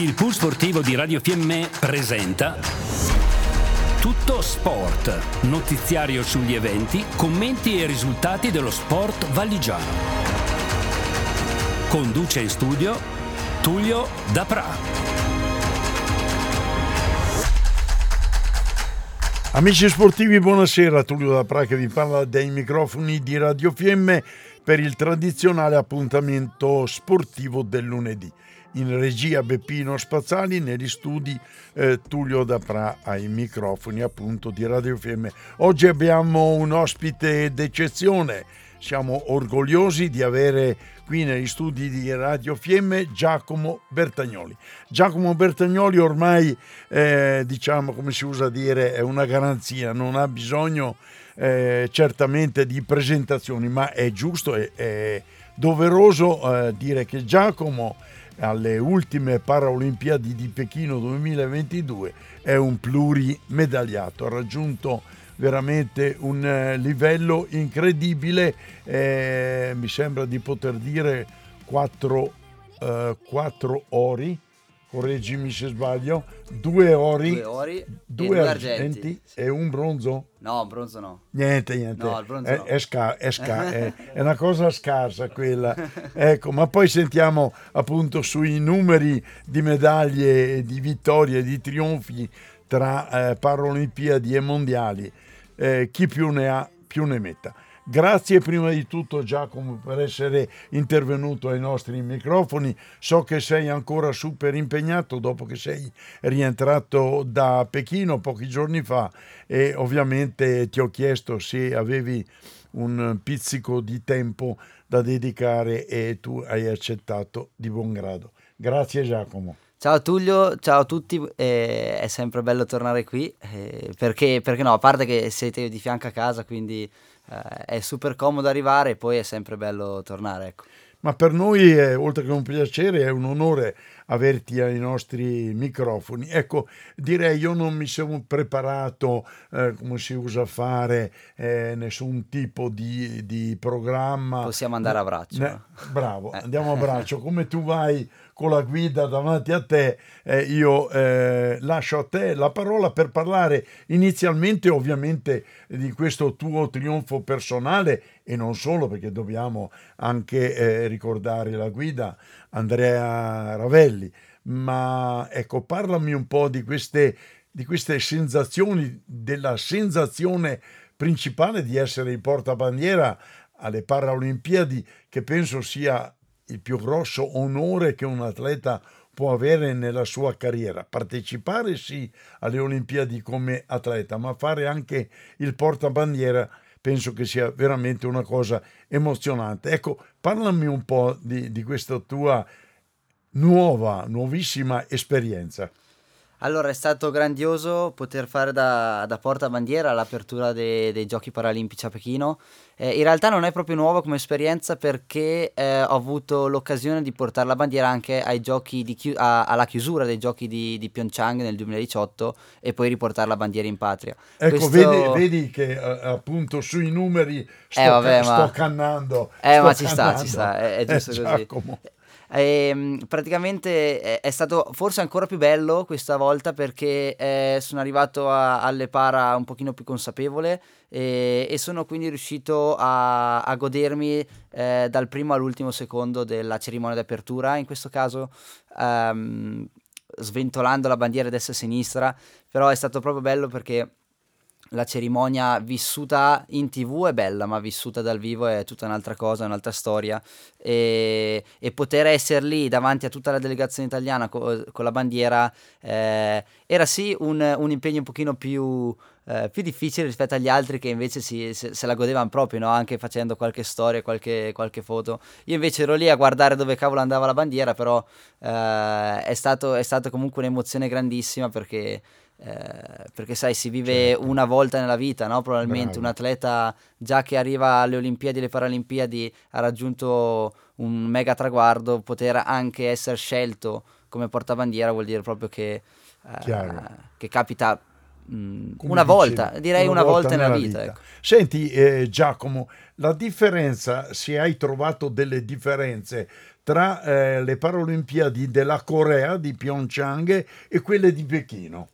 Il pool sportivo di Radio Fiemme presenta Tutto Sport, notiziario sugli eventi, commenti e risultati dello sport valigiano. Conduce in studio Tullio Dapra. Amici sportivi, buonasera. Tullio Dapra che vi parla dai microfoni di Radio Fiemme per il tradizionale appuntamento sportivo del lunedì. In regia Beppino Spazzali, negli studi eh, Tullio Dapra ai microfoni appunto di Radio Fiemme. Oggi abbiamo un ospite d'eccezione. Siamo orgogliosi di avere qui negli studi di Radio Fiemme Giacomo Bertagnoli. Giacomo Bertagnoli ormai, eh, diciamo come si usa dire, è una garanzia, non ha bisogno eh, certamente di presentazioni, ma è giusto e doveroso eh, dire che Giacomo alle ultime Paralimpiadi di Pechino 2022 è un plurimedagliato, ha raggiunto veramente un eh, livello incredibile, eh, mi sembra di poter dire quattro, eh, quattro ori, correggimi se sbaglio, due ori, due, ori due, due argenti, argenti e un bronzo? No, bronzo no. Niente, niente. No, il bronzo è, no. è, sca- è, sca- è una cosa scarsa quella. Ecco, ma poi sentiamo appunto sui numeri di medaglie, di vittorie, di trionfi tra eh, Paralimpiadi e Mondiali. Eh, chi più ne ha più ne metta. Grazie prima di tutto Giacomo per essere intervenuto ai nostri microfoni. So che sei ancora super impegnato dopo che sei rientrato da Pechino pochi giorni fa e ovviamente ti ho chiesto se avevi un pizzico di tempo da dedicare e tu hai accettato di buon grado. Grazie Giacomo. Ciao Tullio, ciao a tutti, eh, è sempre bello tornare qui, eh, perché, perché no, a parte che siete di fianco a casa, quindi eh, è super comodo arrivare e poi è sempre bello tornare. Ecco. Ma per noi, è, oltre che un piacere, è un onore averti ai nostri microfoni. Ecco, direi io non mi sono preparato, eh, come si usa fare, eh, nessun tipo di, di, programma. Possiamo andare a braccio. Ne, bravo, andiamo a braccio. Come tu vai con la guida davanti a te, eh, io eh, lascio a te la parola per parlare inizialmente ovviamente di questo tuo trionfo personale e non solo perché dobbiamo anche eh, ricordare la guida Andrea Ravelli, ma ecco parlami un po' di queste, di queste sensazioni, della sensazione principale di essere in portabandiera alle Paralimpiadi che penso sia il più grosso onore che un atleta può avere nella sua carriera. Partecipare sì alle Olimpiadi come atleta, ma fare anche il portabandiera penso che sia veramente una cosa emozionante. Ecco, parlami un po' di, di questa tua nuova, nuovissima esperienza. Allora, è stato grandioso poter fare da, da portabandiera l'apertura dei, dei Giochi Paralimpici a Pechino. Eh, in realtà non è proprio nuovo come esperienza perché eh, ho avuto l'occasione di portare la bandiera anche ai giochi chi- a, alla chiusura dei Giochi di, di, Pyeongchang nel 2018 e poi riportare la bandiera in patria. Ecco, Questo... vedi, vedi, che uh, appunto sui numeri sto, eh, vabbè, ca- ma... sto cannando. Eh, sto ma ci cannando. sta, ci sta, è, è giusto eh, così. Giacomo. E, ehm, praticamente è, è, stato forse ancora più bello questa volta perché eh, sono arrivato a, alle para un pochino più consapevole e, e sono quindi riuscito a, a godermi eh, dal primo all'ultimo secondo della cerimonia d'apertura, in questo caso um, sventolando la bandiera destra e sinistra, però è stato proprio bello perché la cerimonia vissuta in tv è bella, ma vissuta dal vivo è tutta un'altra cosa, un'altra storia. E, e poter essere lì davanti a tutta la delegazione italiana co- con la bandiera eh, era sì un, un, impegno un pochino più, eh, più, difficile rispetto agli altri che invece si, se, se, la godevano proprio, no? anche facendo qualche storia, qualche, qualche, foto. Io invece ero lì a guardare dove cavolo andava la bandiera, però eh, è, stato, è stato comunque un'emozione grandissima perché eh, perché sai, si vive certo. una volta nella vita, no? Probabilmente Bravo. un atleta già che arriva alle Olimpiadi e alle Paralimpiadi ha raggiunto un mega traguardo, poter anche essere scelto come portabandiera vuol dire proprio che, eh, che capita mm, una volta, dicevi, direi una, una volta, volta, nella vita. vita. Ecco. Senti eh, Giacomo, la differenza, se hai trovato delle differenze tra eh, le Paralimpiadi della Corea di Pyeongchang e quelle di Pechino.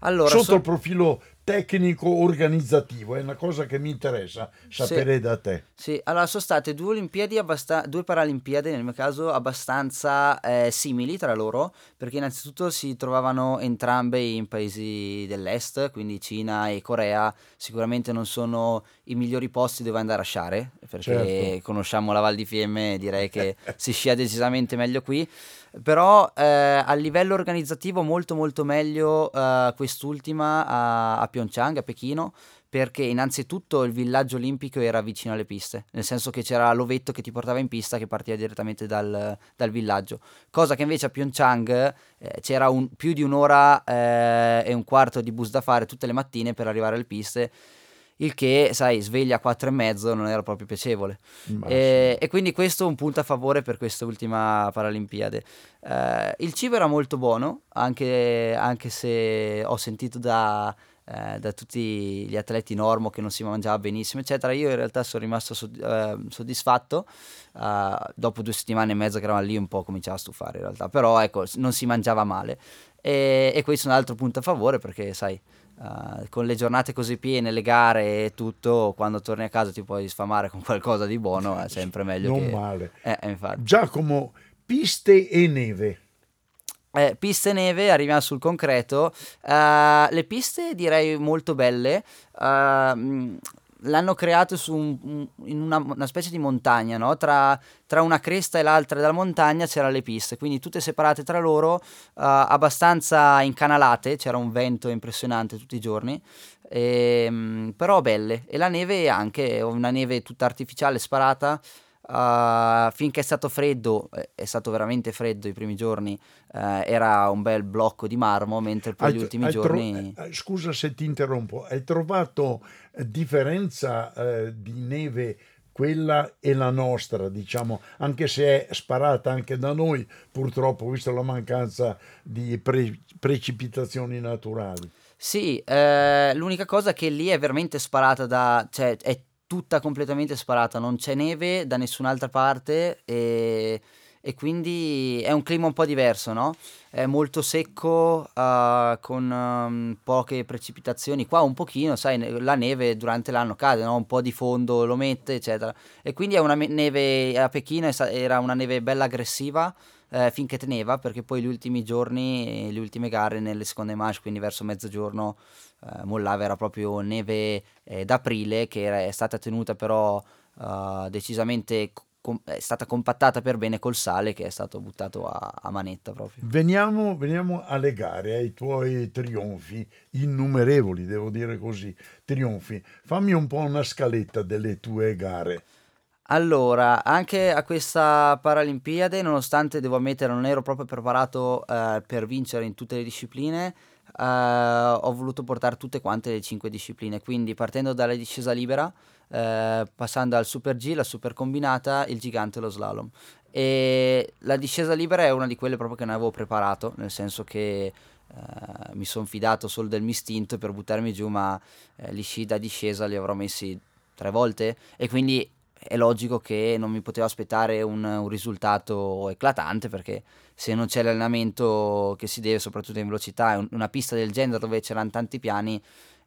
Allora, Sotto so... il profilo tecnico organizzativo, è una cosa che mi interessa sapere sì, da te. Sì, allora sono state due Olimpiadi, abbast- due Paralimpiadi nel mio caso abbastanza eh, simili tra loro, perché innanzitutto si trovavano entrambe in paesi dell'est, quindi Cina e Corea, sicuramente non sono i migliori posti dove andare a sciare, perché certo. conosciamo la Val di Fiemme, direi che si scia decisamente meglio qui però eh, a livello organizzativo molto molto meglio eh, quest'ultima a, a Pyeongchang, a Pechino, perché innanzitutto il villaggio olimpico era vicino alle piste, nel senso che c'era l'ovetto che ti portava in pista che partiva direttamente dal, dal villaggio, cosa che invece a Pyeongchang eh, c'era un, più di un'ora eh, e un quarto di bus da fare tutte le mattine per arrivare alle piste il che, sai, sveglia a 4 e mezzo non era proprio piacevole. E, e, quindi questo è un punto a favore per questa ultima Paralimpiade. Eh, il cibo era molto buono, anche, anche se ho sentito da, eh, da, tutti gli atleti normo che non si mangiava benissimo, eccetera. Io in realtà sono rimasto sod- eh, soddisfatto. Dopo due settimane e mezza che eravamo lì un po' cominciava a stufare in realtà, però ecco, non si mangiava male. E, e questo è un altro punto a favore perché, sai, Uh, con le giornate così piene, le gare e tutto, quando torni a casa ti puoi sfamare con qualcosa di buono, è sempre meglio. Non che... male. Eh, eh Giacomo, piste e neve. Eh, piste e neve, arriviamo sul concreto. Uh, le piste direi molto belle. Uh, l'hanno creato su un, in una, una, specie di montagna, no? tra, tra, una cresta e l'altra della montagna c'erano le piste, quindi tutte separate tra loro, uh, abbastanza incanalate, c'era un vento impressionante tutti i giorni, e, um, però belle. E la neve anche, una neve tutta artificiale sparata, Uh, finché è stato freddo, eh, è stato veramente freddo i primi giorni, uh, era un bel blocco di marmo, mentre poi hai, gli ultimi giorni... Tro- scusa se ti interrompo, hai trovato differenza uh, di neve quella e la nostra, diciamo, anche se è sparata anche da noi, purtroppo, visto la mancanza di pre- precipitazioni naturali. Sì, eh, l'unica cosa che lì è veramente sparata da... cioè è tutta completamente sparata, non c'è neve da nessun'altra parte e, e quindi è un clima un po' diverso, no? È molto secco, uh, con um, poche precipitazioni. Qua un pochino, sai, la neve durante l'anno cade, no? Un po' di fondo lo mette, eccetera. E quindi è una neve a Pechino, era una neve bella aggressiva, eh, finché teneva, perché poi gli ultimi giorni, le ultime gare nelle seconde manche, quindi verso mezzogiorno, eh, mollava, era proprio neve eh, d'aprile che era, è stata tenuta però uh, decisamente com- è stata compattata per bene col sale che è stato buttato a, a manetta proprio. Veniamo, veniamo, alle gare, ai tuoi trionfi, innumerevoli devo dire così, trionfi. Fammi un po' una scaletta delle tue gare. Allora, anche a questa Paralimpiade, nonostante devo ammettere non ero proprio preparato eh, per vincere in tutte le discipline, eh, ho voluto portare tutte quante le cinque discipline, quindi partendo dalla discesa libera, eh, passando al super G, la super combinata, il gigante e lo slalom. E la discesa libera è una di quelle proprio che non avevo preparato, nel senso che Uh, mi sono fidato solo del mio istinto per buttarmi giù, ma uh, gli sci da discesa li avrò messi tre volte e quindi è logico che non mi potevo aspettare un, un, risultato eclatante perché se non c'è l'allenamento che si deve soprattutto in velocità, una pista del genere dove c'erano tanti piani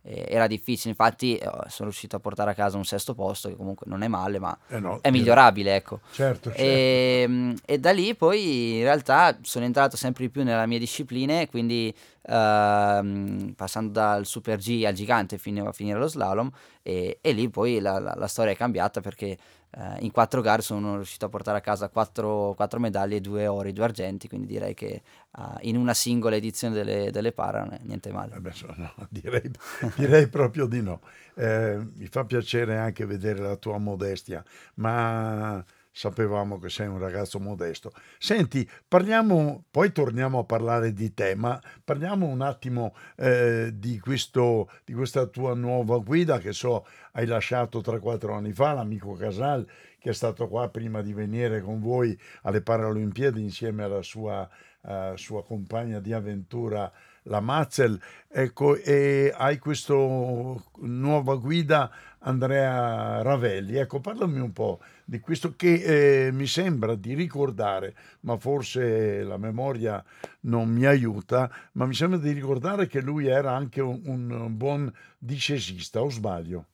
era difficile, infatti eh, sono riuscito a portare a casa un sesto posto che comunque non è male ma eh no, è migliorabile ecco. Certo, certo. E, ehm, e, da lì poi in realtà sono entrato sempre di più nella mia disciplina quindi Uh, passando dal Super G al gigante fino a finire lo slalom e, e lì poi la, la, la, storia è cambiata perché uh, in quattro gare sono riuscito a portare a casa quattro, quattro medaglie, due ori, due argenti, quindi direi che uh, in una singola edizione delle, delle para non è niente male. Eh no, direi, direi, proprio di no. Eh, mi fa piacere anche vedere la tua modestia, ma sapevamo che sei un ragazzo modesto. Senti, parliamo, poi torniamo a parlare di te, ma parliamo un attimo eh, di, questo, di questa tua nuova guida che so hai lasciato 3-4 anni fa, l'amico Casal, che è stato qua prima di venire con voi alle Paralimpiadi insieme alla sua, uh, sua compagna di avventura la Mazzel, ecco, e hai questa nuova guida Andrea Ravelli. Ecco, parlami un po' di questo che eh, mi sembra di ricordare, ma forse la memoria non mi aiuta, ma mi sembra di ricordare che lui era anche un, un buon discesista, o sbaglio?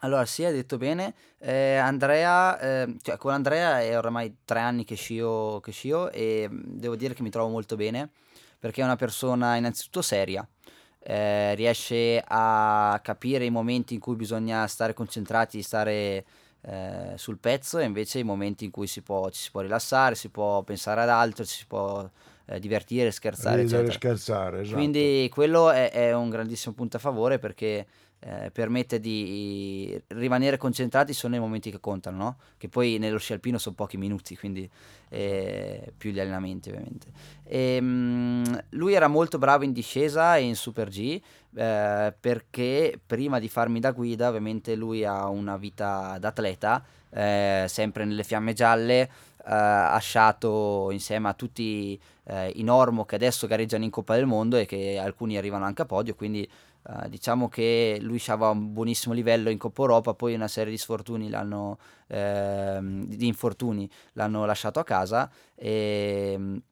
Allora, sì, hai detto bene. Eh, Andrea, eh, cioè con Andrea è ormai tre anni che scio, che scio e mm, devo dire che mi trovo molto bene perché è una persona innanzitutto seria. Eh, riesce a capire i momenti in cui bisogna stare concentrati, stare eh, sul pezzo e invece i momenti in cui si può, ci si può rilassare, si può pensare ad altro, ci si può eh, divertire, scherzare. Ridere, scherzare, esatto. Quindi quello è, è un grandissimo punto a favore perché eh, permette di rimanere concentrati solo nei momenti che contano, no? che poi nello sci alpino sono pochi minuti, quindi eh, più gli allenamenti ovviamente. E, ehm, mh, lui era molto bravo in discesa e in Super G eh, perché prima di farmi da guida ovviamente lui ha una vita d'atleta, eh, sempre nelle fiamme gialle, eh, ha sciato insieme a tutti eh, i Normo che adesso gareggiano in Coppa del Mondo e che alcuni arrivano anche a podio, quindi Uh, diciamo che lui aveva un buonissimo livello in Coppa Europa, poi una serie di sfortuni l'hanno, ehm, di infortuni l'hanno lasciato a casa e,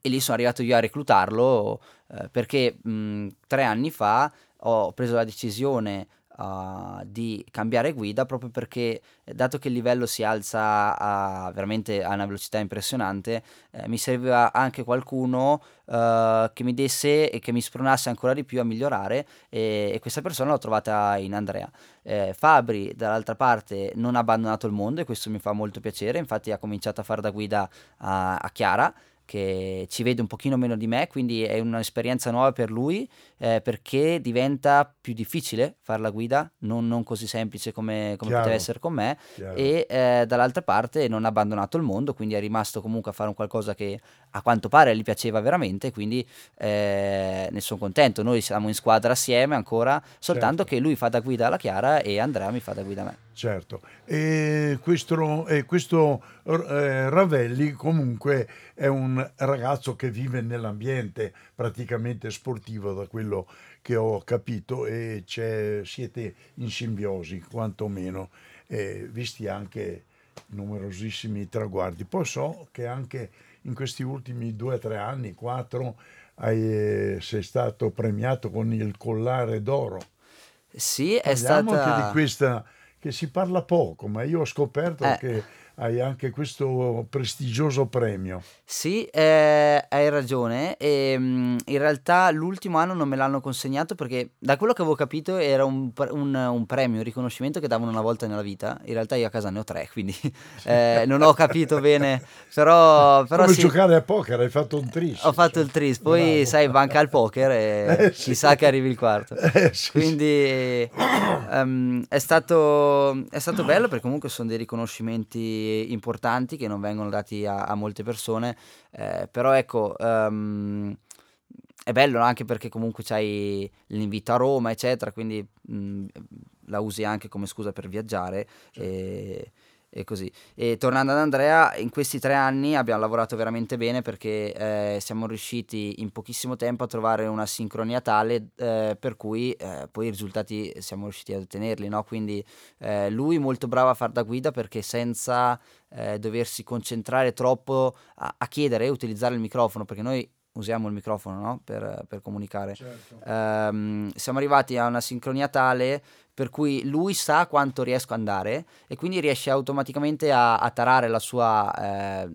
e lì sono arrivato io a reclutarlo eh, perché mh, tre anni fa ho preso la decisione uh, di cambiare guida proprio perché dato che il livello si alza a, veramente a una velocità impressionante eh, mi serviva anche qualcuno uh, che mi desse e che mi spronasse ancora di più a migliorare e, e questa persona l'ho trovata in Andrea. Eh, Fabri dall'altra parte non ha abbandonato il mondo e questo mi fa molto piacere infatti ha cominciato a fare da guida a, a Chiara che ci vede un pochino meno di me, quindi è un'esperienza nuova per lui eh, perché diventa più difficile fare la guida, non, non così semplice come, come poteva essere con me Chiaro. e eh, dall'altra parte non ha abbandonato il mondo, quindi è rimasto comunque a fare un qualcosa che a quanto pare gli piaceva veramente, quindi eh, ne sono contento, noi siamo in squadra assieme ancora, soltanto certo. che lui fa da guida alla Chiara e Andrea mi fa da guida a me. Certo, e questo, e questo eh, Ravelli comunque è un ragazzo che vive nell'ambiente praticamente sportivo da quello che ho capito e siete in simbiosi quantomeno, eh, visti anche numerosissimi traguardi. Poi so che anche in questi ultimi due o tre anni, quattro, hai, eh, sei stato premiato con il collare d'oro. Sì, è Parliamo stata... anche di questa che si parla poco, ma io ho scoperto eh. che hai anche questo prestigioso premio. Sì, eh, hai ragione. E, um, in realtà l'ultimo anno non me l'hanno consegnato perché da quello che avevo capito era un, un, un, premio, un riconoscimento che davano una volta nella vita. In realtà io a casa ne ho tre, quindi eh, non ho capito bene. Però, però Come sì. giocare a poker, hai fatto un tris. Ho fatto il tris, poi Bravo. sai, banca al poker e eh, sì. chissà che arrivi il quarto. Eh, sì, quindi um, è, stato, è stato bello perché comunque sono dei riconoscimenti importanti che non vengono dati a, a molte persone, eh, però ecco... Um, è bello anche perché comunque c'hai l'invito a Roma, eccetera, quindi mh, la usi anche come scusa per viaggiare. Certo. E, e così. E tornando ad Andrea, in questi tre anni abbiamo lavorato veramente bene perché eh, siamo riusciti in pochissimo tempo a trovare una sincronia tale eh, per cui eh, poi i risultati siamo riusciti ad ottenerli. No? Quindi eh, lui molto bravo a far da guida perché senza eh, doversi concentrare troppo a, a chiedere e utilizzare il microfono, perché noi usiamo il microfono no? per, per, comunicare. Certo. Um, siamo arrivati a una sincronia tale per cui lui sa quanto riesco ad andare e quindi riesce automaticamente a, a tarare la sua eh,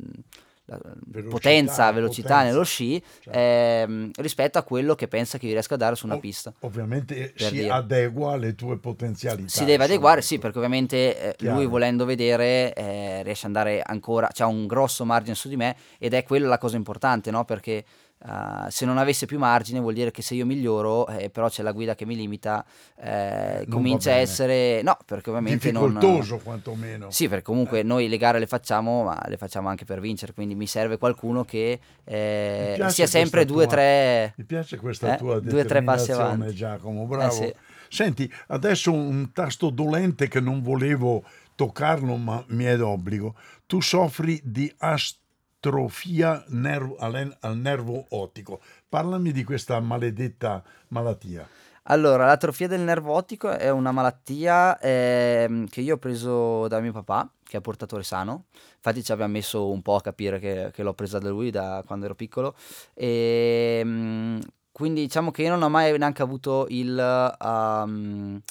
la velocità, potenza, velocità potenza. nello sci certo. eh, rispetto a quello che pensa che io riesca a dare su una o, pista. Ovviamente si dire. adegua alle tue potenzialità. Si deve adeguare, sì, perché ovviamente eh, lui volendo vedere eh, riesce ad andare ancora, ha un grosso margine su di me ed è quella la cosa importante, no? Perché Uh, se non avesse più margine vuol dire che se io miglioro, eh, però c'è la guida che mi limita, eh, comincia a essere... No, perché ovviamente Difficoltoso non... quantomeno. Sì, perché comunque eh. noi le gare le facciamo, ma le facciamo anche per vincere, quindi mi serve qualcuno che eh, sia sempre due o tre... Mi piace questa eh, tua due, tre passi avanti. Giacomo, bravo. Sì. Senti, adesso un tasto dolente che non volevo toccarlo, ma mi è d'obbligo. Tu soffri di ast atrofia nervo, al, al nervo ottico. Parlami di questa maledetta malattia. Allora, l'atrofia del nervo ottico è una malattia eh, che io ho preso da mio papà, che è portatore sano. Infatti ci abbiamo messo un po' a capire che, che l'ho presa da lui da quando ero piccolo. E, ehm, quindi diciamo che io non ho mai neanche avuto il... Um,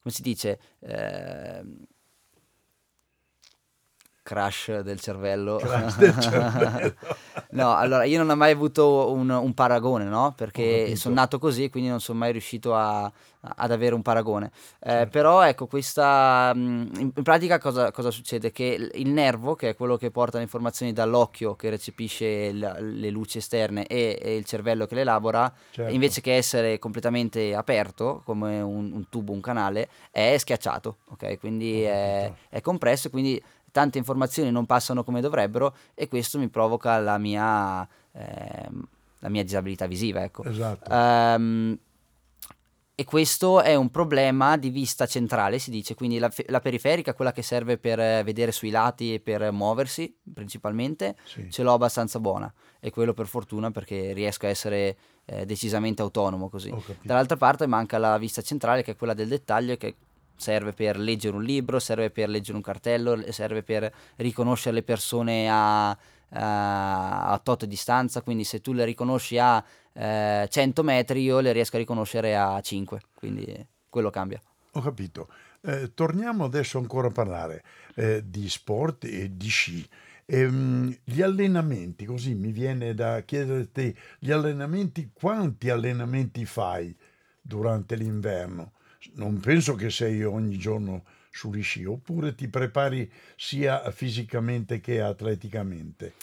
come si dice? Eh, crash del cervello. Crash del cervello. no, allora io non ho mai avuto un, un paragone, no? Perché sono nato così, quindi non sono mai riuscito a, ad avere un paragone. Eh, certo. Però ecco, questa in, in pratica cosa, cosa, succede? Che il nervo, che è quello che porta le informazioni dall'occhio che recepisce la, le luci esterne e, e, il cervello che le elabora, certo. invece che essere completamente aperto come un, un, tubo, un canale, è schiacciato, ok? Quindi è, è compresso, quindi tante informazioni non passano come dovrebbero e questo mi provoca la mia, eh, la mia disabilità visiva. Ecco. Esatto. Um, e questo è un problema di vista centrale, si dice, quindi la, la, periferica, quella che serve per vedere sui lati e per muoversi principalmente, sì. ce l'ho abbastanza buona e quello per fortuna perché riesco a essere eh, decisamente autonomo così. Dall'altra parte manca la vista centrale che è quella del dettaglio che serve per leggere un libro, serve per leggere un cartello, serve per riconoscere le persone a, a, a tot distanza, quindi se tu le riconosci a eh, 100 metri io le riesco a riconoscere a 5, quindi quello cambia. Ho capito. Eh, torniamo adesso ancora a parlare eh, di sport e di sci. Ehm, gli allenamenti, così mi viene da chiederti, gli allenamenti, quanti allenamenti fai durante l'inverno? Non penso che sei ogni giorno sugli sci, oppure ti prepari sia fisicamente che atleticamente?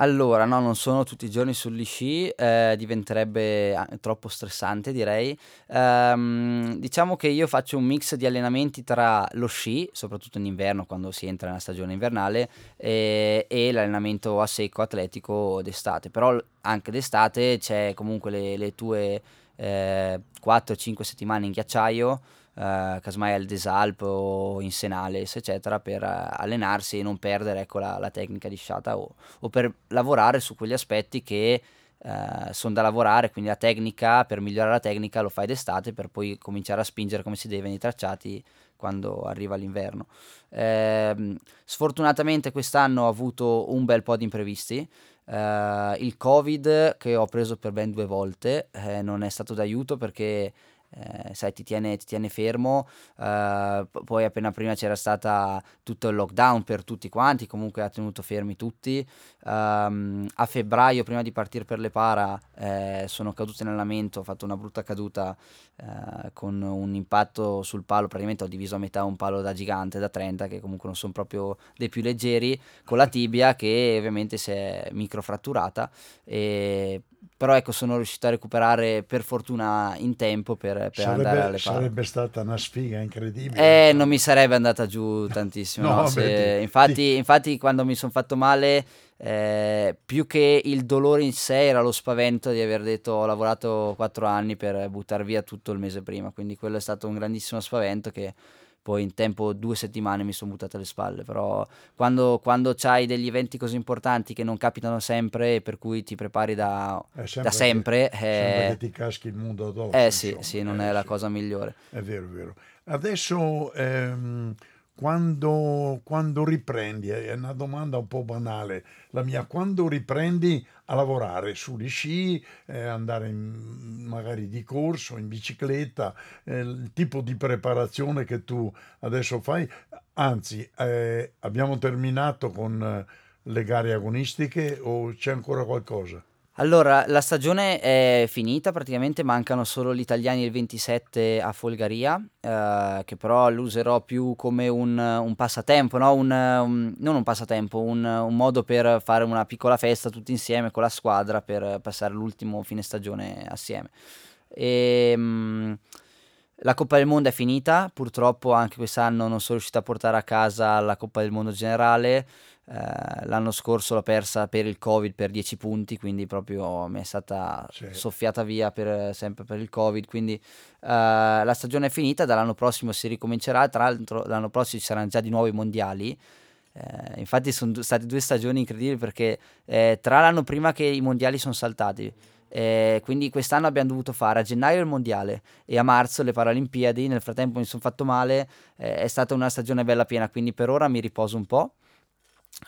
Allora, no, non sono tutti i giorni sugli sci, eh, diventerebbe troppo stressante direi. Ehm, diciamo che io faccio un mix di allenamenti tra lo sci, soprattutto in inverno quando si entra nella stagione invernale, e, e l'allenamento a secco atletico d'estate. Però anche d'estate c'è comunque le, le tue eh, 4-5 settimane in ghiacciaio, eh, casomai al Desalp o in Senales, eccetera, per eh, allenarsi e non perdere ecco, la, la, tecnica di sciata o, o, per lavorare su quegli aspetti che eh, sono da lavorare, quindi la tecnica, per migliorare la tecnica lo fai d'estate per poi cominciare a spingere come si deve nei tracciati quando arriva l'inverno. Eh, sfortunatamente quest'anno ho avuto un bel po' di imprevisti, Uh, il Covid che ho preso per ben due volte eh, non è stato d'aiuto perché eh, sai, ti tiene, ti tiene fermo. Uh, poi appena prima c'era stato tutto il lockdown per tutti quanti, comunque ha tenuto fermi tutti. Um, a febbraio, prima di partire per le para, eh, sono caduto in allenamento, ho fatto una brutta caduta eh, con un impatto sul palo, praticamente ho diviso a metà un palo da gigante, da 30, che comunque non sono proprio dei più leggeri, con la tibia che ovviamente si è microfratturata. E però ecco sono riuscito a recuperare per fortuna in tempo per, per sarebbe, andare alle pare. Sarebbe stata una sfiga incredibile. Eh, non mi sarebbe andata giù tantissimo. no, no, se, infatti, infatti, quando mi sono fatto male, eh, più che il dolore in sé era lo spavento di aver detto ho lavorato quattro anni per buttare via tutto il mese prima, quindi quello è stato un grandissimo spavento che poi in tempo due settimane mi sono buttato alle spalle, però quando, quando hai degli eventi così importanti che non capitano sempre e per cui ti prepari da, sempre, da sempre, che, eh, che ti caschi il mondo addosso. Eh sì, insomma. sì, non eh, è la cosa migliore. È vero, è vero. Adesso... Ehm, quando, quando, riprendi, è una domanda un po' banale, la mia, quando riprendi a lavorare sugli sci, eh, andare in, magari di corso, in bicicletta, eh, il tipo di preparazione che tu adesso fai, anzi eh, abbiamo terminato con le gare agonistiche o c'è ancora qualcosa? Allora, la stagione è finita, praticamente mancano solo gli italiani il 27 a Folgaria, eh, che però lo userò più come un, un passatempo, no? un, un, non un passatempo, un, modo per fare una piccola festa tutti insieme con la squadra per passare l'ultimo fine stagione assieme. Ehm, la Coppa del Mondo è finita, purtroppo anche quest'anno non sono riuscito a portare a casa la Coppa del Mondo generale. Eh, l'anno scorso l'ho persa per il Covid per 10 punti, quindi proprio mi è stata sì. soffiata via per, sempre per il Covid. Quindi eh, la stagione è finita, dall'anno prossimo si ricomincerà. Tra l'altro, l'anno prossimo ci saranno già di nuovo i mondiali. Eh, infatti sono state due stagioni incredibili perché eh, tra l'anno prima che i mondiali sono saltati, eh, quindi quest'anno abbiamo dovuto fare a gennaio il mondiale e a marzo le Paralimpiadi. Nel frattempo mi sono fatto male, eh, è stata una stagione bella piena, quindi per ora mi riposo un po'.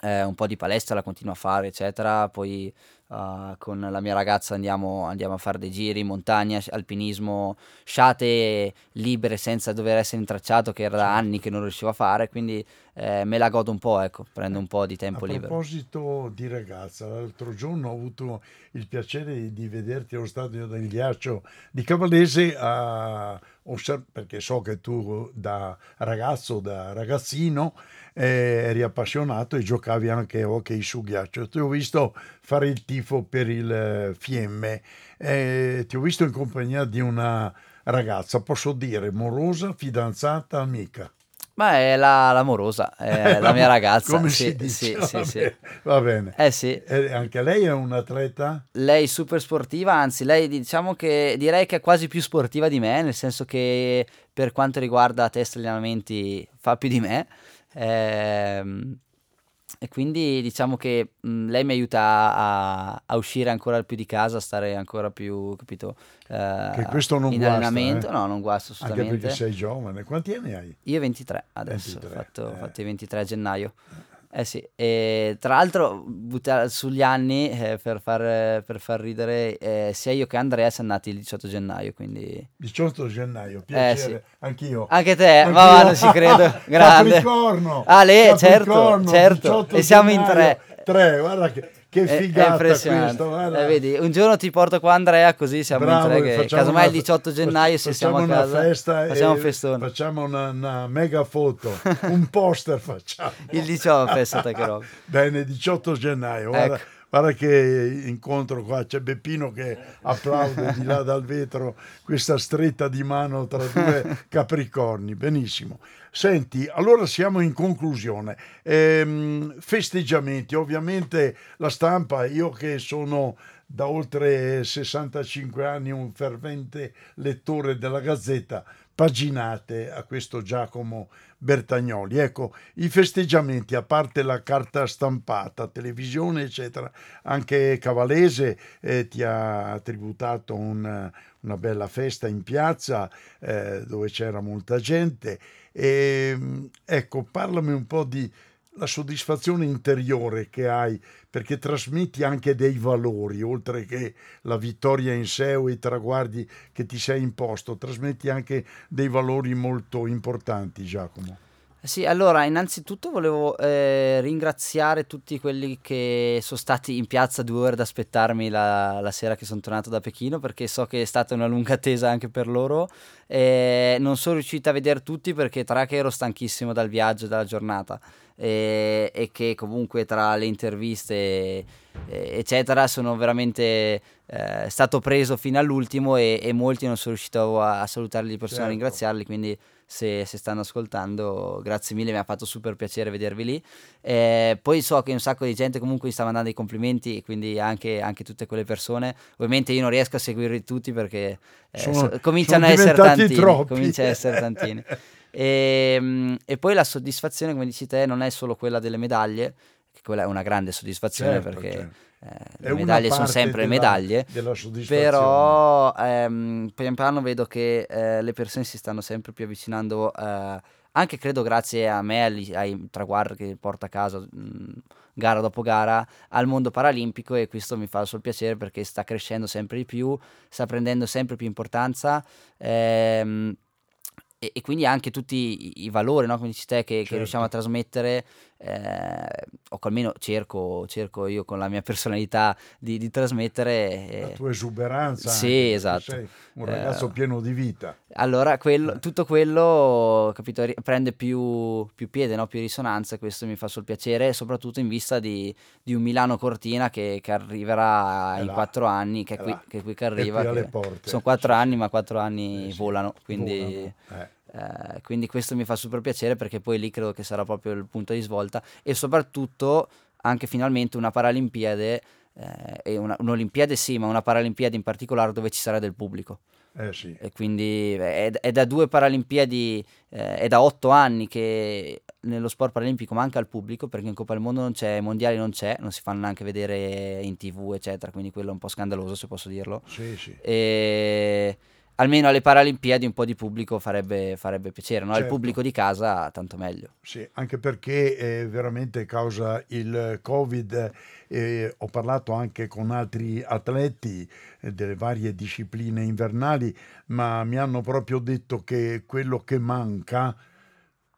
Eh, un po' di palestra la continuo a fare, eccetera. Poi Uh, con la mia ragazza andiamo, andiamo, a fare dei giri, montagna, alpinismo, sciate libere senza dover essere intracciato, che era da anni che non riuscivo a fare, quindi eh, me la godo un po', ecco, prendo un po' di tempo libero. A proposito di ragazza, l'altro giorno ho avuto il piacere di vederti allo stadio del ghiaccio di Cavallese a osserv- perché so che tu da ragazzo, da ragazzino, eri appassionato e giocavi anche hockey su ghiaccio. Ti ho visto fare il tifo per il eh, Fiemme, eh, ti ho visto in compagnia di una ragazza, posso dire, morosa, fidanzata, amica. Ma è la, l'amorosa, è la mia ragazza. Come sì, si dice? sì, va, sì, bene, va bene. Eh sì. E anche lei è un'atleta? Lei è super sportiva, anzi lei diciamo che direi che è quasi più sportiva di me, nel senso che per quanto riguarda test e allenamenti fa più di me. Ehm, e quindi diciamo che mh, lei mi aiuta a, a, uscire ancora più di casa, a stare ancora più, capito? Uh, che questo non in guasta, allenamento, eh? no, non guasta assolutamente. Anche perché sei giovane. Quanti anni hai? Io 23 adesso, 23, ho fatto, eh. fatto i 23 a gennaio. Eh sì, e tra l'altro butta- sugli anni eh, per, far, per far ridere, eh, sia io che Andrea siamo nati il 18 gennaio, quindi... 18 gennaio, piacere, anch'io. Anche te, Anch'io. ma non ci credo, grande. Capricorno, lei, certo, certo, 18 e siamo in gennaio, tre. Tre, guarda che, che figata è impressionante. guarda. Eh, vedi, un giorno ti porto qua Andrea così siamo Bravo, in tre, che casomai il una- 18 gennaio se siamo a facciamo casa una festa facciamo un festone. facciamo una, una mega foto, un poster facciamo. Il 19 pensate che roba. Bene, 18 gennaio, Ecco. guarda che incontro qua, c'è Beppino che applaude di là dal vetro questa stretta di mano tra due capricorni, benissimo. Senti, allora siamo in conclusione. Ehm, festeggiamenti, ovviamente la stampa, io che sono da oltre 65 anni un fervente lettore della Gazzetta, paginate a questo Giacomo Bertagnoli. Ecco, i festeggiamenti, a parte la carta stampata, televisione, eccetera, anche Cavalese eh, ti ha tributato un- una bella festa in piazza eh, dove c'era molta gente. E, ecco, parlami un po' di la soddisfazione interiore che hai perché trasmetti anche dei valori, oltre che la vittoria in sé o i traguardi che ti sei imposto, trasmetti anche dei valori molto importanti, Giacomo. Sì, allora innanzitutto volevo eh, ringraziare tutti quelli che sono stati in piazza due ore ad aspettarmi la, la sera che sono tornato da Pechino perché so che è stata una lunga attesa anche per loro. Eh, non sono riuscito a vedere tutti perché tra che ero stanchissimo dal viaggio e dalla giornata eh, e che comunque tra le interviste eccetera sono veramente eh, stato preso fino all'ultimo e, e molti non sono riuscito a, a salutarli di persona, a Certo. ringraziarli quindi se, se stanno ascoltando, grazie mille, mi ha fatto super piacere vedervi lì. Eh, poi so che un sacco di gente comunque mi sta mandando i complimenti, quindi anche, anche tutte quelle persone. Ovviamente io non riesco a seguirli tutti perché eh, Sono- so- cominciano sono a essere tantini. troppi. Comincia a essere tantini. E, e poi la soddisfazione, come dici te, non è solo quella delle medaglie, che quella è una grande soddisfazione Certo, perché certo. Eh, le medaglie sono sempre della- medaglie. della. Però ehm, pian piano vedo che eh, le persone si stanno sempre più avvicinando, eh, anche credo grazie a me, agli- ai traguardi che porta a casa mh, gara dopo gara, al mondo paralimpico e questo mi fa solo piacere perché sta crescendo sempre di più, sta prendendo sempre più importanza. ehm, e, e quindi anche tutti i, i valori, no? come dici te, che, che Certo. riusciamo a trasmettere, eh, o almeno cerco, cerco io con la mia personalità di, di trasmettere. La eh, tua esuberanza. Sì, esatto. Sei un ragazzo Eh, pieno di vita. allora, quello- Eh. tutto quello, capito, prende più, più piede, no? più risonanza, questo mi fa sul piacere, soprattutto in vista di, di un Milano Cortina che, che arriverà È in là, quattro anni, che è è qui che, è qui che arriva. che sono quattro anni, ma quattro anni Eh, volano, quindi, volano, eh. quindi questo mi fa super piacere perché poi lì credo che sarà proprio il punto di svolta e soprattutto anche finalmente una Paralimpiade eh, una, un'Olimpiade sì, ma una Paralimpiade in particolare dove ci sarà del pubblico. Eh sì. E quindi è, è, da due Paralimpiadi, eh, è da otto anni che nello sport paralimpico manca il pubblico perché in Coppa del Mondo non c'è, ai mondiali non c'è, non si fanno neanche vedere in tv, eccetera. Quindi quello è un po' scandaloso, se posso dirlo. Sì, sì. E almeno alle Paralimpiadi un po' di pubblico farebbe, farebbe piacere, no? Certo. il pubblico di casa tanto meglio. Sì, anche perché eh, veramente causa il Covid, eh, ho parlato anche con altri atleti eh, delle varie discipline invernali, ma mi hanno proprio detto che quello che manca,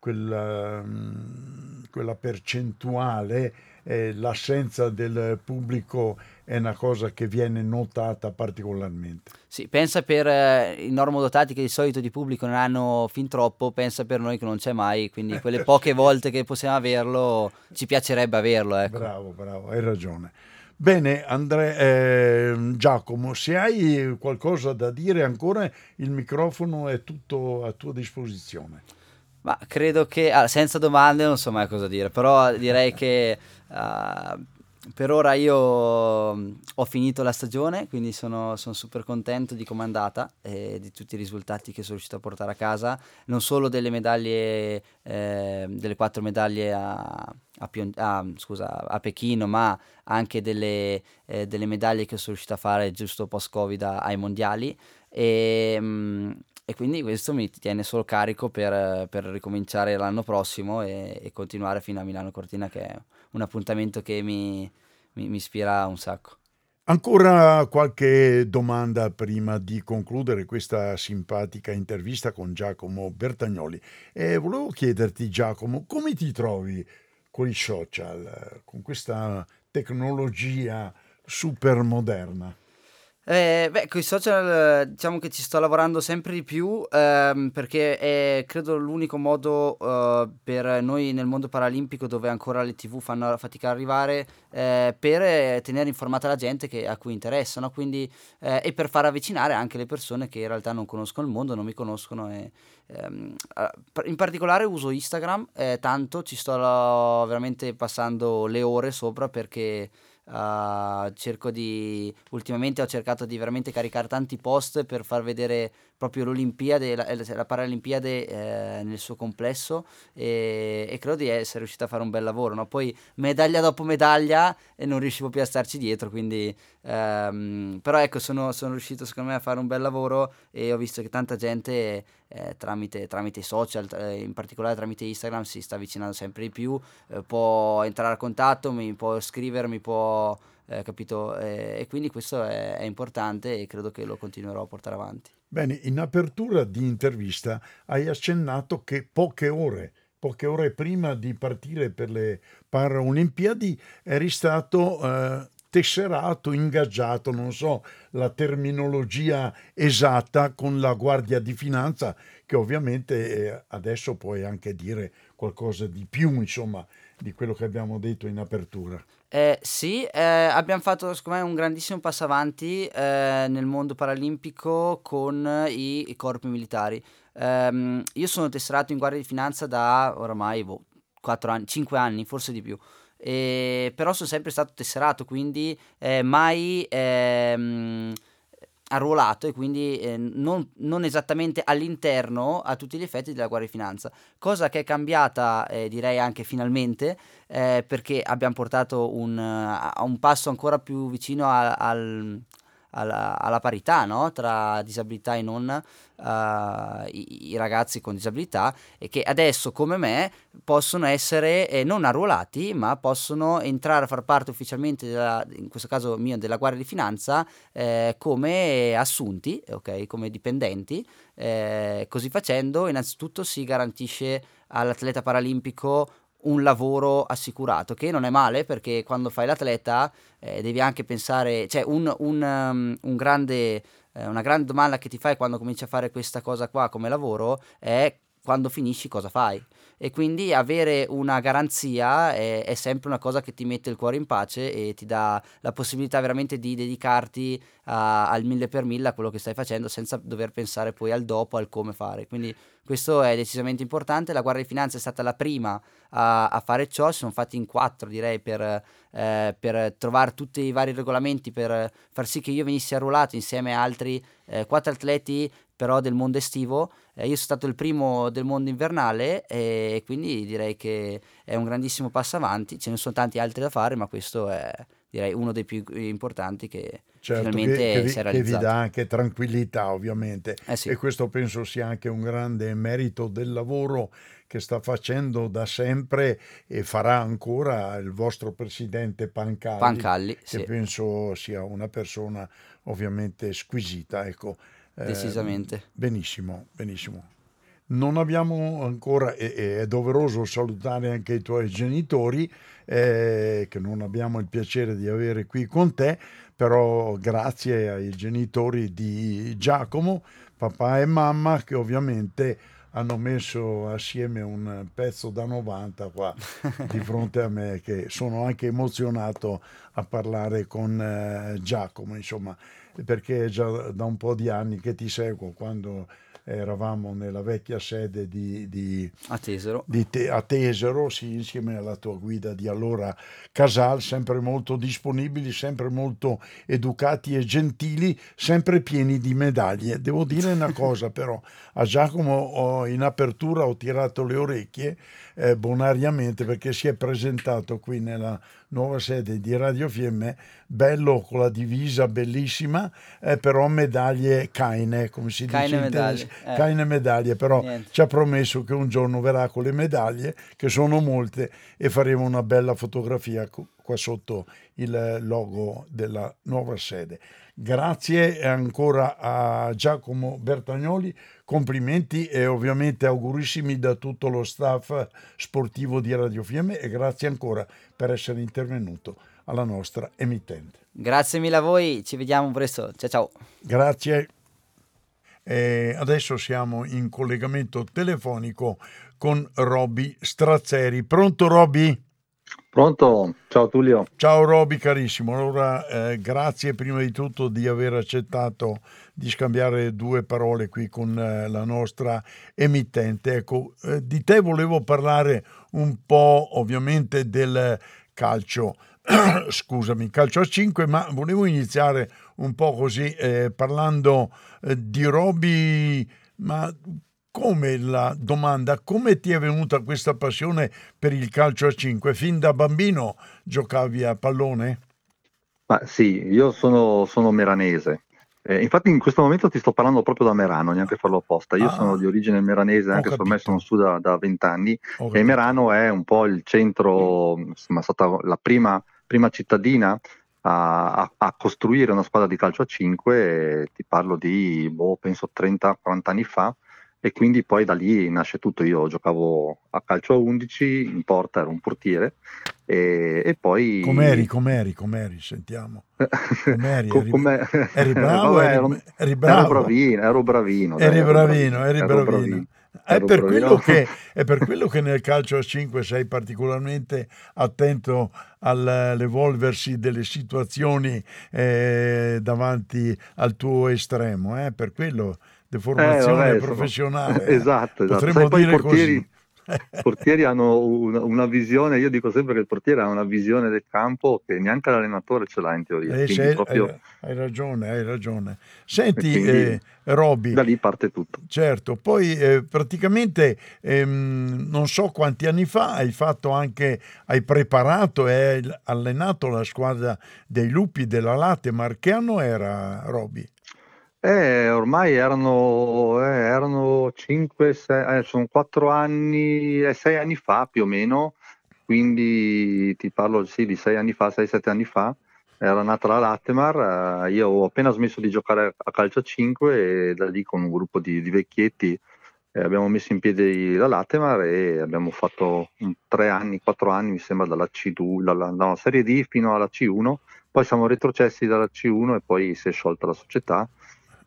quella, mm, quella percentuale, eh, l'assenza del pubblico è una cosa che viene notata particolarmente. Sì, pensa per eh, i normodotati che di solito di pubblico ne hanno fin troppo, pensa per noi che non c'è mai, quindi quelle poche volte che possiamo averlo ci piacerebbe averlo. Ecco. Bravo, bravo, hai ragione. Bene, Andre, eh, Giacomo, se hai qualcosa da dire ancora, il microfono è tutto a tua disposizione. Ma credo che, ah, senza domande non so mai cosa dire, però direi che uh, per ora io mm, ho finito la stagione, quindi sono, sono super contento di come è andata e di tutti i risultati che sono riuscito a portare a casa, non solo delle medaglie, eh, delle quattro medaglie a, a, Pion- a, scusa, a Pechino, ma anche delle, eh, delle, medaglie che sono riuscito a fare giusto post-Covid ai mondiali. E, mh, mm, e quindi questo mi tiene solo carico per, per ricominciare l'anno prossimo e, e, continuare fino a Milano Cortina che è un appuntamento che mi, mi, mi ispira un sacco. Ancora qualche domanda prima di concludere questa simpatica intervista con Giacomo Bertagnoli. E volevo chiederti, Giacomo, come ti trovi con i social, con questa tecnologia super moderna? Eh, beh, con i social diciamo che ci sto lavorando sempre di più ehm, perché è credo l'unico modo eh, per noi nel mondo paralimpico dove ancora le tv fanno fatica ad arrivare eh, per tenere informata la gente che, a cui interessano quindi, eh, e per far avvicinare anche le persone che in realtà non conoscono il mondo, non mi conoscono e, ehm, in particolare uso Instagram eh, tanto, ci sto veramente passando le ore sopra perché Uh, cerco di ultimamente ho cercato di veramente caricare tanti post per far vedere proprio l'Olimpiade, la, eh, la Paralimpiade eh, nel suo complesso e, e, credo di essere riuscito a fare un bel lavoro. No? Poi medaglia dopo medaglia e non riuscivo più a starci dietro, quindi ehm, però ecco sono, sono, riuscito secondo me a fare un bel lavoro e ho visto che tanta gente eh, tramite, tramite, i social, eh, in particolare tramite Instagram, si sta avvicinando sempre di più, eh, può entrare a contatto, mi può scrivere, mi può... Eh, capito? Eh, e quindi questo è, è, importante e credo che lo continuerò a portare avanti. Bene, in apertura di intervista hai accennato che poche ore, poche ore prima di partire per le Paralimpiadi eri stato eh, tesserato, ingaggiato, non so la terminologia esatta, con la Guardia di Finanza, che ovviamente eh, adesso puoi anche dire qualcosa di più, insomma, di quello che abbiamo detto in apertura. Eh, sì, eh, abbiamo fatto secondo me un grandissimo passo avanti eh, nel mondo paralimpico con i, i corpi militari. Um, io sono tesserato in Guardia di Finanza da oramai boh, 4 anni, 5 anni, forse di più. E, però sono sempre stato tesserato, quindi eh, mai ehm, arruolato e quindi eh, non, non, esattamente all'interno a tutti gli effetti della Guardia di Finanza, cosa che è cambiata eh, direi anche finalmente eh, perché abbiamo portato un, a un passo ancora più vicino a, al, alla, alla, parità no? tra disabilità e non uh, i, i, ragazzi con disabilità e che adesso come me possono essere eh, non arruolati ma possono entrare a far parte ufficialmente della, in questo caso mio della Guardia di Finanza eh, come assunti okay? come dipendenti eh, così facendo innanzitutto si garantisce all'atleta paralimpico un lavoro assicurato, che non è male perché quando fai l'atleta eh, devi anche pensare, cioè un, un, um, un grande, eh, una grande domanda che ti fai quando cominci a fare questa cosa qua come lavoro è quando finisci cosa fai e quindi avere una garanzia è, è, sempre una cosa che ti mette il cuore in pace e ti dà la possibilità veramente di dedicarti a, al mille per mille a quello che stai facendo senza dover pensare poi al dopo, al come fare. Quindi questo è decisamente importante. La Guardia di Finanza è stata la prima a, a fare ciò, si sono fatti in quattro direi per, eh, per, trovare tutti i vari regolamenti per far sì che io venissi arruolato insieme a altri eh, quattro atleti però del mondo estivo. Eh, io sono stato il primo del mondo invernale e quindi direi che è un grandissimo passo avanti. Ce ne sono tanti altri da fare, ma questo è direi uno dei più importanti che certo, finalmente che, che, si è realizzato. Che vi dà anche tranquillità ovviamente eh sì. e questo penso sia anche un grande merito del lavoro che sta facendo da sempre e farà ancora il vostro presidente Pancalli, Pancalli che sì. penso sia una persona ovviamente squisita. Ecco. Eh, Decisamente. Eh, benissimo, benissimo. Non abbiamo ancora, e, è doveroso salutare anche i tuoi genitori, eh, che non abbiamo il piacere di avere qui con te, però grazie ai genitori di Giacomo, papà e mamma, che ovviamente hanno messo assieme un pezzo da 90 qua di fronte a me, che sono anche emozionato a parlare con eh, Giacomo, insomma perché è già da un po' di anni che ti seguo quando eravamo nella vecchia sede di, di, a Tesero, di te, a Tesero sì, insieme alla tua guida di allora Casal, sempre molto disponibili, sempre molto educati e gentili, sempre pieni di medaglie. Devo dire una cosa però, a Giacomo ho, in apertura ho tirato le orecchie eh, bonariamente perché si è presentato qui nella nuova sede di Radio Fiemme, bello con la divisa bellissima, eh, però medaglie caine, come si caine dice medaglie. Eh. Caine medaglie, però Niente. ci ha promesso che un giorno verrà con le medaglie, che sono molte, e faremo una bella fotografia qua sotto il logo della nuova sede. Grazie ancora a Giacomo Bertagnoli, complimenti e ovviamente augurissimi da tutto lo staff sportivo di Radio Fiemme e grazie ancora per essere intervenuto alla nostra emittente. Grazie mille a voi, ci vediamo presto, ciao ciao. Grazie. E adesso siamo in collegamento telefonico con Roby Strazzeri. Pronto Roby? Pronto, ciao Tullio. Ciao Roby carissimo, allora eh, grazie prima di tutto di aver accettato di scambiare due parole qui con eh, la nostra emittente. Ecco, eh, di te volevo parlare un po' ovviamente del calcio, scusami, calcio a 5, ma volevo iniziare un po' così eh, parlando eh, di Roby, ma come la domanda, come ti è venuta questa passione per il calcio a 5? Fin da bambino giocavi a pallone? Ma sì, io sono, sono meranese. Eh, infatti in questo momento ti sto parlando proprio da Merano, neanche farlo apposta. Io ah, sono di origine meranese, anche se ormai sono su da, da 20 anni. E Merano è un po' il centro, insomma, è stata la prima, prima cittadina a, a, a, costruire una squadra di calcio a 5. ti parlo di, boh, penso 30-40 anni fa e quindi poi da lì nasce tutto. Io giocavo a calcio a 11, in porta ero un portiere e, e poi... Com'eri, com'eri, com'eri, sentiamo. Com'eri, eri, Com'è... eri bravo? Vabbè, eri, eri bravo? Ero bravino, ero bravino. Eri dai, bravino, eri bravino. bravino. È per, che, è per, quello che, nel calcio a 5 sei particolarmente attento all'evolversi delle situazioni eh, davanti al tuo estremo, eh? per quello deformazione eh, vabbè, professionale. Sono... esatto, esatto. Potremmo Sai, dire. I portieri hanno una, una, visione, io dico sempre che il portiere ha una visione del campo che neanche l'allenatore ce l'ha in teoria. Eh, sei, proprio... hai, hai, ragione, hai ragione. Senti, eh, Roby. Da lì parte tutto. Certo, poi eh, praticamente ehm, non so quanti anni fa hai fatto anche, hai preparato e hai allenato la squadra dei lupi della Latte, che anno era Roby? Eh, ormai erano, eh, erano 5, 6, eh, sono 4 anni, eh, 6 anni fa più o meno, quindi ti parlo sì, di 6 anni fa, 6-7 anni fa, era nata la Lattemar, eh, io ho appena smesso di giocare a calcio a 5 e da lì con un gruppo di, di vecchietti eh, abbiamo messo in piedi la Lattemar e abbiamo fatto 3 anni, 4 anni mi sembra dalla C2, dalla, dalla Serie D fino alla C1, poi siamo retrocessi dalla C1 e poi si è sciolta la società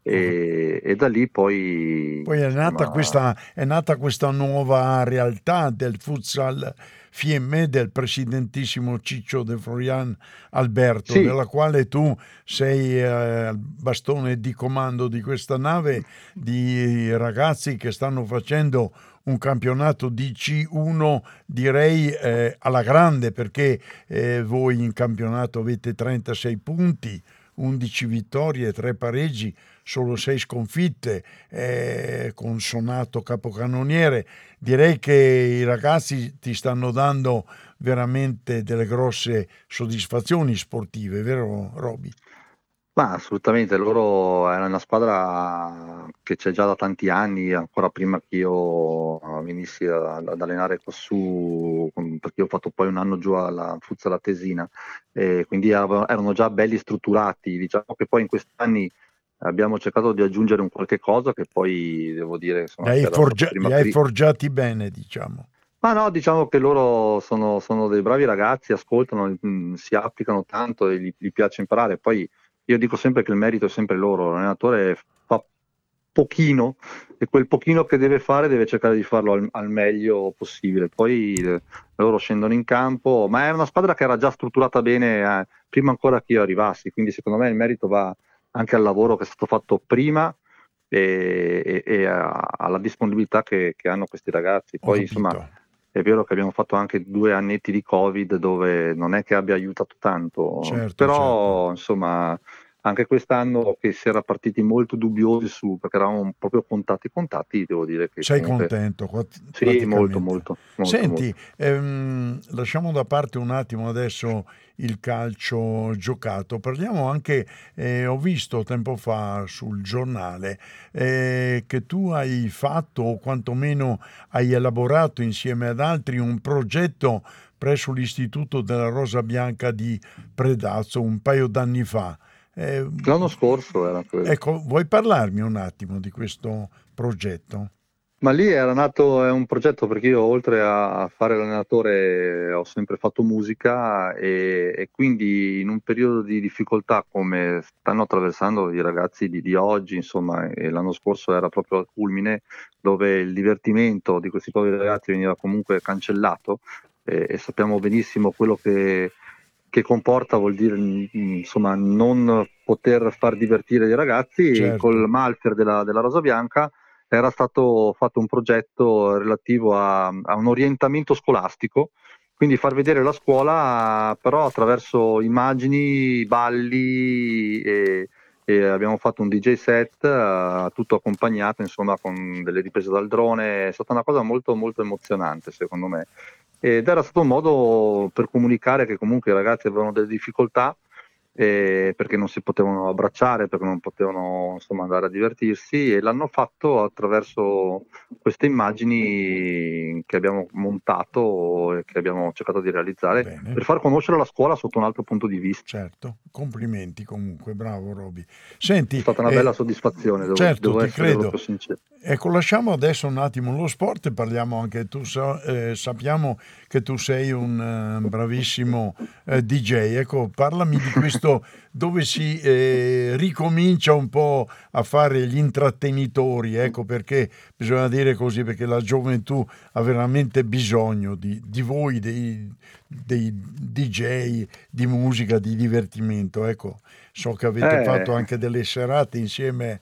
e, e, da lì poi... Poi è nata, insomma... questa, è nata questa nuova realtà del futsal Fiemme del presidentissimo Ciccio De Florian Alberto, sì. della quale tu sei eh, bastone di comando di questa nave di ragazzi che stanno facendo un campionato di C1 direi eh, alla grande perché eh, voi in campionato avete 36 punti, 11 vittorie, 3 pareggi, solo 6 sconfitte, eh, con Sonato capocannoniere. Direi che i ragazzi ti stanno dando veramente delle grosse soddisfazioni sportive, vero Roby? Ma assolutamente, loro è una squadra che c'è già da tanti anni, ancora prima che io venissi ad, allenare quassù, perché ho fatto poi un anno giù alla Futsal Tesina, e quindi erano già belli strutturati. Diciamo che poi in questi anni abbiamo cercato di aggiungere un qualche cosa che poi devo dire... Insomma, li hai, forgia- li hai forgiati bene, diciamo. Ma no, diciamo che loro sono, sono dei bravi ragazzi, ascoltano, mm, si applicano tanto e gli, gli piace imparare. Poi io dico sempre che il merito è sempre loro, l'allenatore pochino e quel pochino che deve fare deve cercare di farlo al, al meglio possibile. Poi eh, loro scendono in campo, ma è una squadra che era già strutturata bene eh, prima ancora che io arrivassi, quindi secondo me il merito va anche al lavoro che è stato fatto prima e, e, e alla disponibilità che, che, hanno questi ragazzi. Poi insomma è vero che abbiamo fatto anche due annetti di Covid dove non è che abbia aiutato tanto, certo, però certo. insomma anche quest'anno che si era partiti molto dubbiosi su, perché eravamo proprio contati contati, devo dire che... Sei comunque... contento? Sì, molto, molto, molto. Senti, molto. Ehm, lasciamo da parte un attimo adesso il calcio giocato, parliamo anche, eh, ho visto tempo fa sul giornale eh, che tu hai fatto o quantomeno hai elaborato insieme ad altri un progetto presso l'Istituto della Rosa Bianca di Predazzo un paio d'anni fa. Eh, L'anno scorso era quello. Ecco, vuoi parlarmi un attimo di questo progetto? Ma lì era nato è un progetto perché io oltre a fare l'allenatore ho sempre fatto musica e, e quindi in un periodo di difficoltà come stanno attraversando i ragazzi di, di oggi, insomma, l'anno scorso era proprio al culmine dove il divertimento di questi poveri ragazzi veniva comunque cancellato e, e sappiamo benissimo quello che che comporta vuol dire insomma non poter far divertire i ragazzi. Certo. col Malfer della, della, Rosa Bianca era stato fatto un progetto relativo a, a, un orientamento scolastico quindi far vedere la scuola però attraverso immagini, balli e, e abbiamo fatto un DJ set uh, tutto accompagnato insomma con delle riprese dal drone. È stata una cosa molto molto emozionante secondo me ed era stato un modo per comunicare che comunque i ragazzi avevano delle difficoltà eh, perché non si potevano abbracciare, perché non potevano insomma, andare a divertirsi e l'hanno fatto attraverso queste immagini che abbiamo montato e che abbiamo cercato di realizzare Bene. per far conoscere la scuola sotto un altro punto di vista. Certo, complimenti comunque, bravo Roby. Senti, è stata una eh, bella soddisfazione, devo, certo, devo ti credo. Ecco, lasciamo adesso un attimo lo sport e parliamo anche tu, eh, sappiamo che tu sei un uh, bravissimo uh, DJ. Ecco, parlami di questo dove si eh, ricomincia un po' a fare gli intrattenitori, ecco perché bisogna dire così, perché la gioventù ha veramente bisogno di, di voi, dei, dei, DJ, di musica, di divertimento. Ecco, so che avete eh. fatto anche delle serate insieme a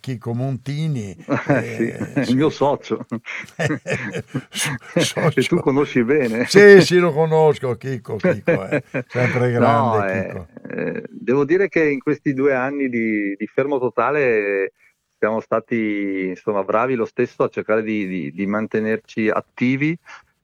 Chico Montini. Eh, sì, il mio socio. socio. Che tu conosci bene. Sì, sì, lo conosco, Chico, Chico eh. sempre grande. No, eh, eh, devo dire che in questi due anni di, di fermo totale siamo stati insomma, bravi lo stesso a cercare di, di, di mantenerci attivi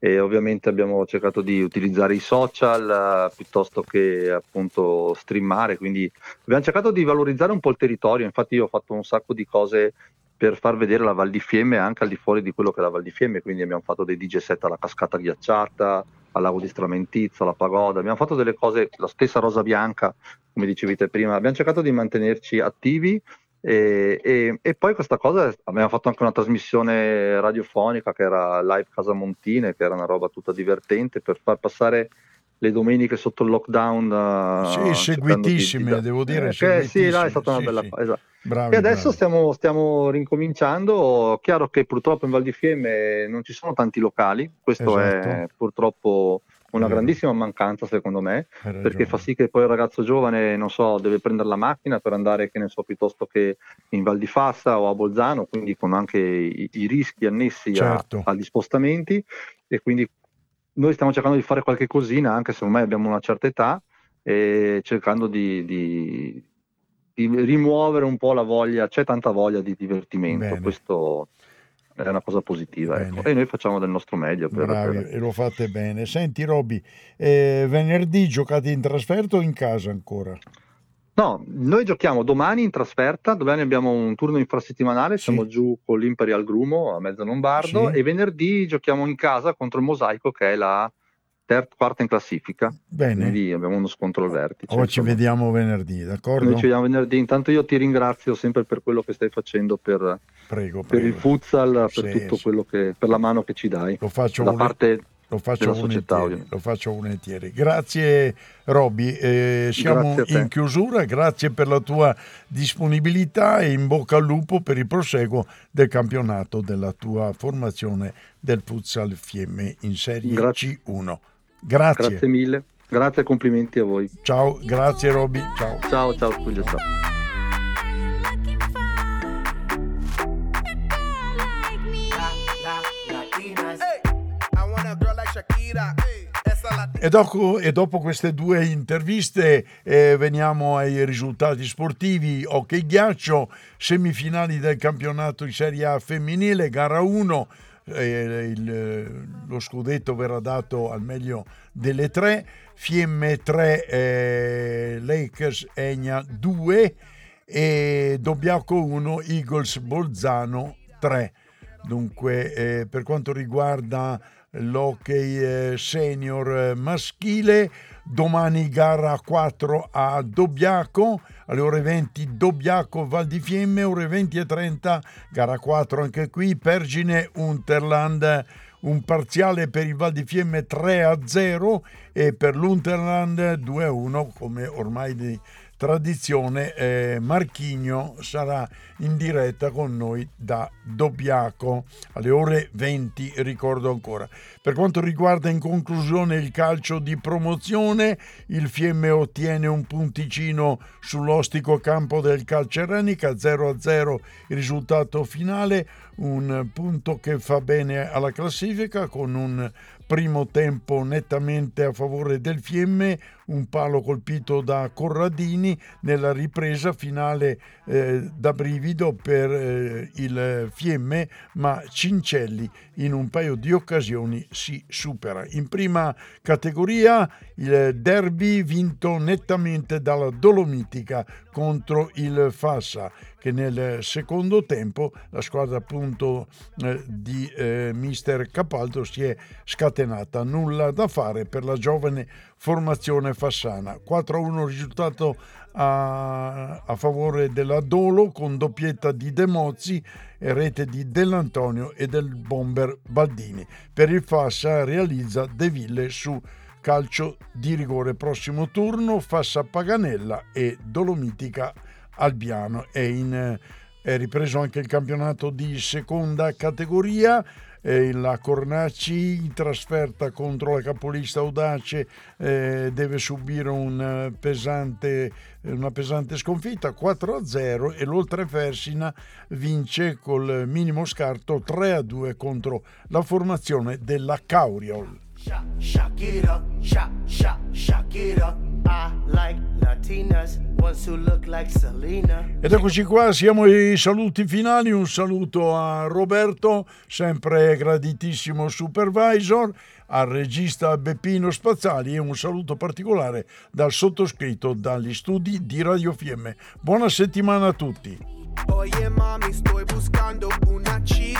e ovviamente abbiamo cercato di utilizzare i social uh, piuttosto che appunto streamare, quindi abbiamo cercato di valorizzare un po' il territorio, infatti io ho fatto un sacco di cose per far vedere la Val di Fiemme anche al di fuori di quello che è la Val di Fiemme, quindi abbiamo fatto dei DJ set alla cascata ghiacciata, al lago di Stramentizzo, alla pagoda, abbiamo fatto delle cose, la stessa Rosa Bianca, come dicevete prima, abbiamo cercato di mantenerci attivi e, e, e, poi questa cosa, abbiamo fatto anche una trasmissione radiofonica che era Live Casamontine, che era una roba tutta divertente per far passare le domeniche sotto il lockdown. Sì, seguitissime, di, devo dire. Eh, sì, là, è stata una sì, bella sì. cosa. Esatto. Bravi, e adesso stiamo, stiamo, rincominciando. Chiaro che purtroppo in Val di Fiemme non ci sono tanti locali, questo esatto. è purtroppo una grandissima mancanza secondo me, perché fa sì che poi il ragazzo giovane, non so, deve prendere la macchina per andare, che ne so, piuttosto che in Val di Fassa o a Bolzano, quindi con anche i, i rischi annessi certo. a, agli spostamenti e quindi noi stiamo cercando di fare qualche cosina, anche se ormai abbiamo una certa età, e cercando di, di, di rimuovere un po' la voglia, c'è tanta voglia di divertimento, Bene. questo è una cosa positiva ecco. e noi facciamo del nostro meglio per, Bravi, per... e lo fate bene senti Roby eh, venerdì giocate in trasferta o in casa ancora? No, noi giochiamo domani in trasferta, domani abbiamo un turno infrasettimanale, sì. siamo giù con l'Imperial Grumo a Mezzo Lombardo sì. e venerdì giochiamo in casa contro il Mosaico che è la terza, quarta in classifica. Bene. Quindi abbiamo uno scontro al vertice. O ci vediamo venerdì, d'accordo? Noi ci vediamo venerdì. Intanto io ti ringrazio sempre per quello che stai facendo per, prego, per il futsal, per sì, tutto quello che, per la mano che ci dai. Lo faccio da parte lo faccio, volentieri, lo faccio volentieri. Grazie Robby, eh, siamo grazie in chiusura, grazie per la tua disponibilità e in bocca al lupo per il proseguo del campionato della tua formazione del futsal Fiemme in Serie grazie. C1. Grazie. Grazie mille, grazie e complimenti a voi. Ciao, grazie Robby, ciao. Ciao, ciao, Giulio, ciao. E dopo, e dopo, queste due interviste eh, veniamo ai risultati sportivi. Ok ghiaccio, semifinali del campionato di Serie A femminile, gara 1. Eh, il, lo scudetto verrà dato al meglio delle tre. Fiemme 3, eh, Lakers Egna 2 e Dobbiaco 1, Eagles Bolzano 3. Dunque, eh, per quanto riguarda l'hockey eh, senior eh, maschile. Domani gara 4 a Dobbiaco, alle ore 20 Dobbiaco Val di Fiemme, ore 20 e 30 gara 4 anche qui, Pergine Unterland. Un parziale per il Val di Fiemme 3 a 0 e per l'Unterland 2 a 1 come ormai di tradizione eh, Marchigno sarà in diretta con noi da Dobbiaco alle ore 20 ricordo ancora. Per quanto riguarda in conclusione il calcio di promozione il Fiemme ottiene un punticino sull'ostico campo del Calcerenica 0 a 0 il risultato finale un punto che fa bene alla classifica con un primo tempo nettamente a favore del Fiemme, un palo colpito da Corradini nella ripresa finale eh, da brivido per eh, il Fiemme, ma Cincelli in un paio di occasioni si supera. In prima categoria il derby vinto nettamente dalla Dolomitica contro il Fassa che nel secondo tempo la squadra appunto eh, di eh, mister Capaldo si è scatenata. Nulla da fare per la giovane formazione fassana. 4-1 risultato a, a, favore della Dolo con doppietta di De Mozzi e rete di Dell'Antonio e del bomber Baldini. Per il Fassa realizza De Ville su calcio di rigore. Prossimo turno Fassa Paganella e Dolomitica Albiano. È, in, è ripreso anche il campionato di seconda categoria. Eh, la Cornacci in trasferta contro la capolista Audace eh, deve subire un pesante, una pesante sconfitta 4-0 e l'Oltre Fersina vince col minimo scarto 3-2 contro la formazione della Cauriol. Shock, Ed eccoci qua, siamo ai saluti finali. Un saluto a Roberto, sempre graditissimo supervisor, al regista Beppino Spazzali e un saluto particolare dal sottoscritto dagli studi di Radio Fiemme. Buona settimana a tutti. Oye mami, sto buscando una chica,